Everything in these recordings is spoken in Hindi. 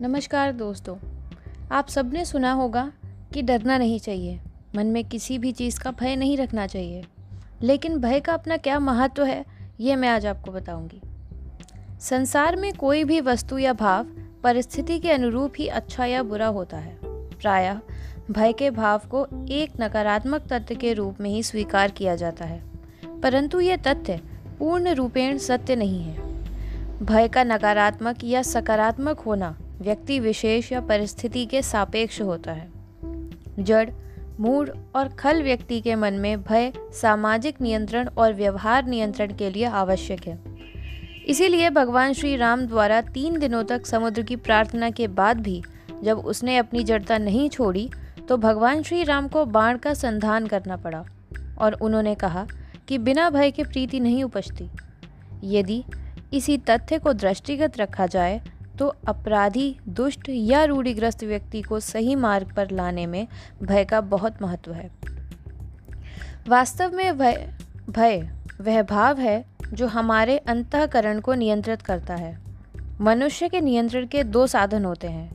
नमस्कार दोस्तों, आप सबने सुना होगा कि डरना नहीं चाहिए। मन में किसी भी चीज़ का भय नहीं रखना चाहिए। लेकिन भय का अपना क्या महत्व है, ये मैं आज आपको बताऊँगी। संसार में कोई भी वस्तु या भाव परिस्थिति के अनुरूप ही अच्छा या बुरा होता है। प्रायः भय के भाव को एक नकारात्मक तथ्य के रूप में ही स्वीकार किया जाता है। परंतु ये तथ्य पूर्ण रूपेण सत्य नहीं है। भय का नकारात्मक या सकारात्मक होना व्यक्ति विशेष या परिस्थिति के सापेक्ष होता है। जड़, मूड और खल व्यक्ति के मन में भय, सामाजिक नियंत्रण और व्यवहार नियंत्रण के लिए आवश्यक है। इसीलिए भगवान श्री राम द्वारा तीन दिनों तक समुद्र की प्रार्थना के बाद भी जब उसने अपनी जड़ता नहीं छोड़ी तो भगवान श्री राम को बाण का संधान करना पड़ा और उन्होंने कहा कि बिना भय के प्रीति नहीं उपजती। यदि इसी तथ्य को दृष्टिगत रखा जाए तो अपराधी, दुष्ट या रूढ़िग्रस्त व्यक्ति को सही मार्ग पर लाने में भय का बहुत महत्व है। वास्तव में भय भय वह भाव है जो हमारे अंतकरण को नियंत्रित करता है। मनुष्य के नियंत्रण के दो साधन होते हैं,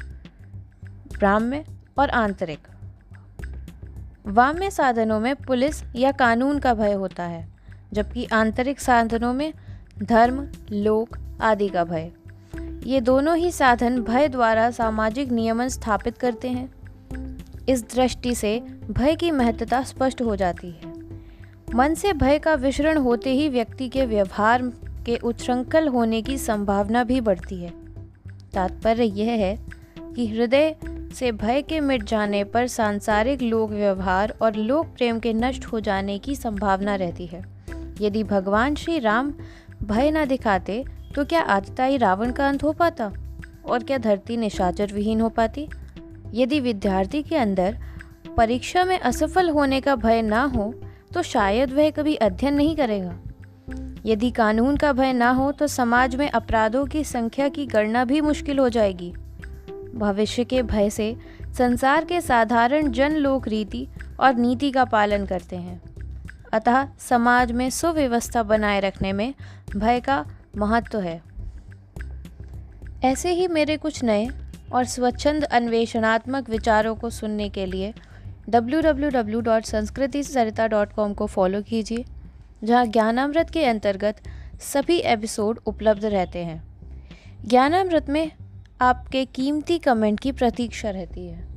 ब्राह्म्य और आंतरिक। वाम्य साधनों में पुलिस या कानून का भय होता है, जबकि आंतरिक साधनों में धर्म, लोक आदि का भय। ये दोनों ही साधन भय द्वारा सामाजिक नियमन स्थापित करते हैं। इस दृष्टि से भय की महत्ता स्पष्ट हो जाती है। मन से भय का विसरण होते ही व्यक्ति के व्यवहार के उच्छृंखल होने की संभावना भी बढ़ती है। तात्पर्य यह है कि हृदय से भय के मिट जाने पर सांसारिक लोक व्यवहार और लोक प्रेम के नष्ट हो जाने की संभावना रहती है। यदि भगवान श्री राम भय न दिखाते तो क्या आतताई रावण का अंत हो पाता? और क्या धरती निशाचर विहीन हो पाती? यदि विद्यार्थी के अंदर परीक्षा में असफल होने का भय ना हो तो शायद वह कभी अध्ययन नहीं करेगा। यदि कानून का भय ना हो तो समाज में अपराधों की संख्या की गणना भी मुश्किल हो जाएगी। भविष्य के भय से संसार के साधारण जन लोक रीति और नीति का पालन करते हैं। अतः समाज में सुव्यवस्था बनाए रखने में भय का महत्व है। ऐसे ही मेरे कुछ नए और स्वच्छंद अन्वेषणात्मक विचारों को सुनने के लिए www.sanskritisarita.com को फॉलो कीजिए, जहाँ ज्ञानामृत के अंतर्गत सभी एपिसोड उपलब्ध रहते हैं। ज्ञानामृत में आपके कीमती कमेंट की प्रतीक्षा रहती है।